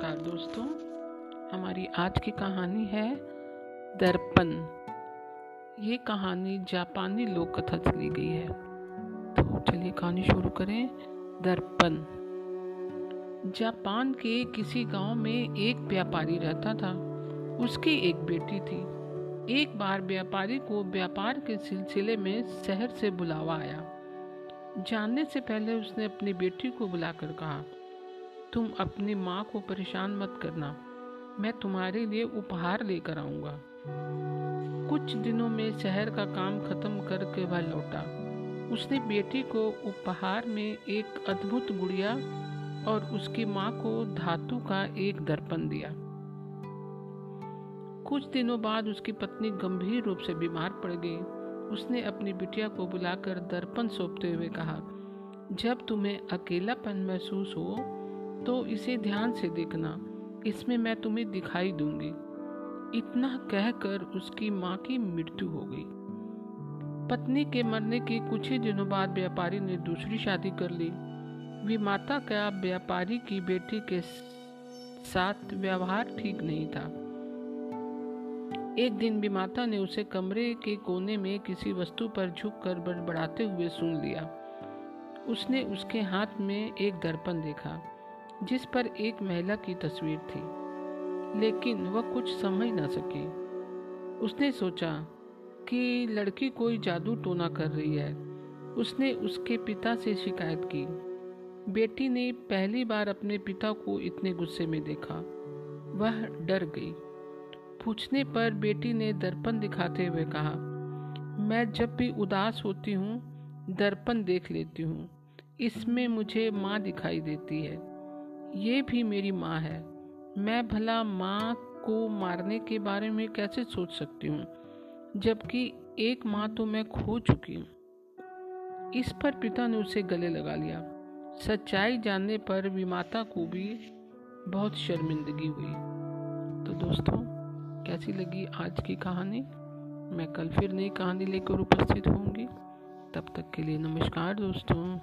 दोस्तों, हमारी आज की कहानी है दर्पण। ये कहानी जापानी लोक कथा से ली गई है। तो चलिए कहानी शुरू करें, दर्पण। जापान के किसी गाँव में एक व्यापारी रहता था। उसकी एक बेटी थी। एक बार व्यापारी को व्यापार के सिलसिले में शहर से बुलावा आया। जानने से पहले उसने अपनी बेटी को बुलाकर कहा तुम अपनी माँ को परेशान मत करना। मैं तुम्हारे लिए उपहार लेकर आऊँगा। कुछ दिनों में शहर का काम खत्म करके वह लौटा। उसने बेटी को उपहार में एक अद्भुत गुड़िया और उसकी माँ को धातु का एक दर्पण दिया। कुछ दिनों बाद उसकी पत्नी गंभीर रूप से बीमार पड़ गई। उसने अपनी बिटिया को बुलाकर दर्पण सौंपते हुए कहा, जब तुम्हें अकेलापन महसूस हो तो इसे ध्यान से देखना। इसमें मैं तुम्हें दिखाई दूँगी। इतना कहकर उसकी माँ की मृत्यु हो गई। पत्नी के मरने के कुछ ही दिनों बाद व्यापारी ने दूसरी शादी कर ली। विमाता का व्यापारी की बेटी के साथ व्यवहार ठीक नहीं था। एक दिन विमाता ने उसे कमरे के कोने में किसी वस्तु पर झुककर बड़बड़ाते हुए सुन लिया। उसने उसके हाथ में एक दर्पण देखा। जिस पर एक महिला की तस्वीर थी। लेकिन वह कुछ समझ ना सकी। उसने सोचा कि लड़की कोई जादू टोना कर रही है। उसने उसके पिता से शिकायत की। बेटी ने पहली बार अपने पिता को इतने गुस्से में देखा। वह डर गई। पूछने पर बेटी ने दर्पण दिखाते हुए कहा, मैं जब भी उदास होती हूँ, दर्पण देख लेती हूँ। इसमें मुझे माँ दिखाई देती है। ये भी मेरी माँ है। मैं भला माँ को मारने के बारे में कैसे सोच सकती हूँ? जबकि एक माँ तो मैं खो चुकी हूँ। इस पर पिता ने उसे गले लगा लिया। सच्चाई जानने पर विमाता को भी बहुत शर्मिंदगी हुई। तो दोस्तों, कैसी लगी आज की कहानी? मैं कल फिर नई कहानी लेकर उपस्थित होंगी। तब तक के लिए नमस्कार दोस्तों।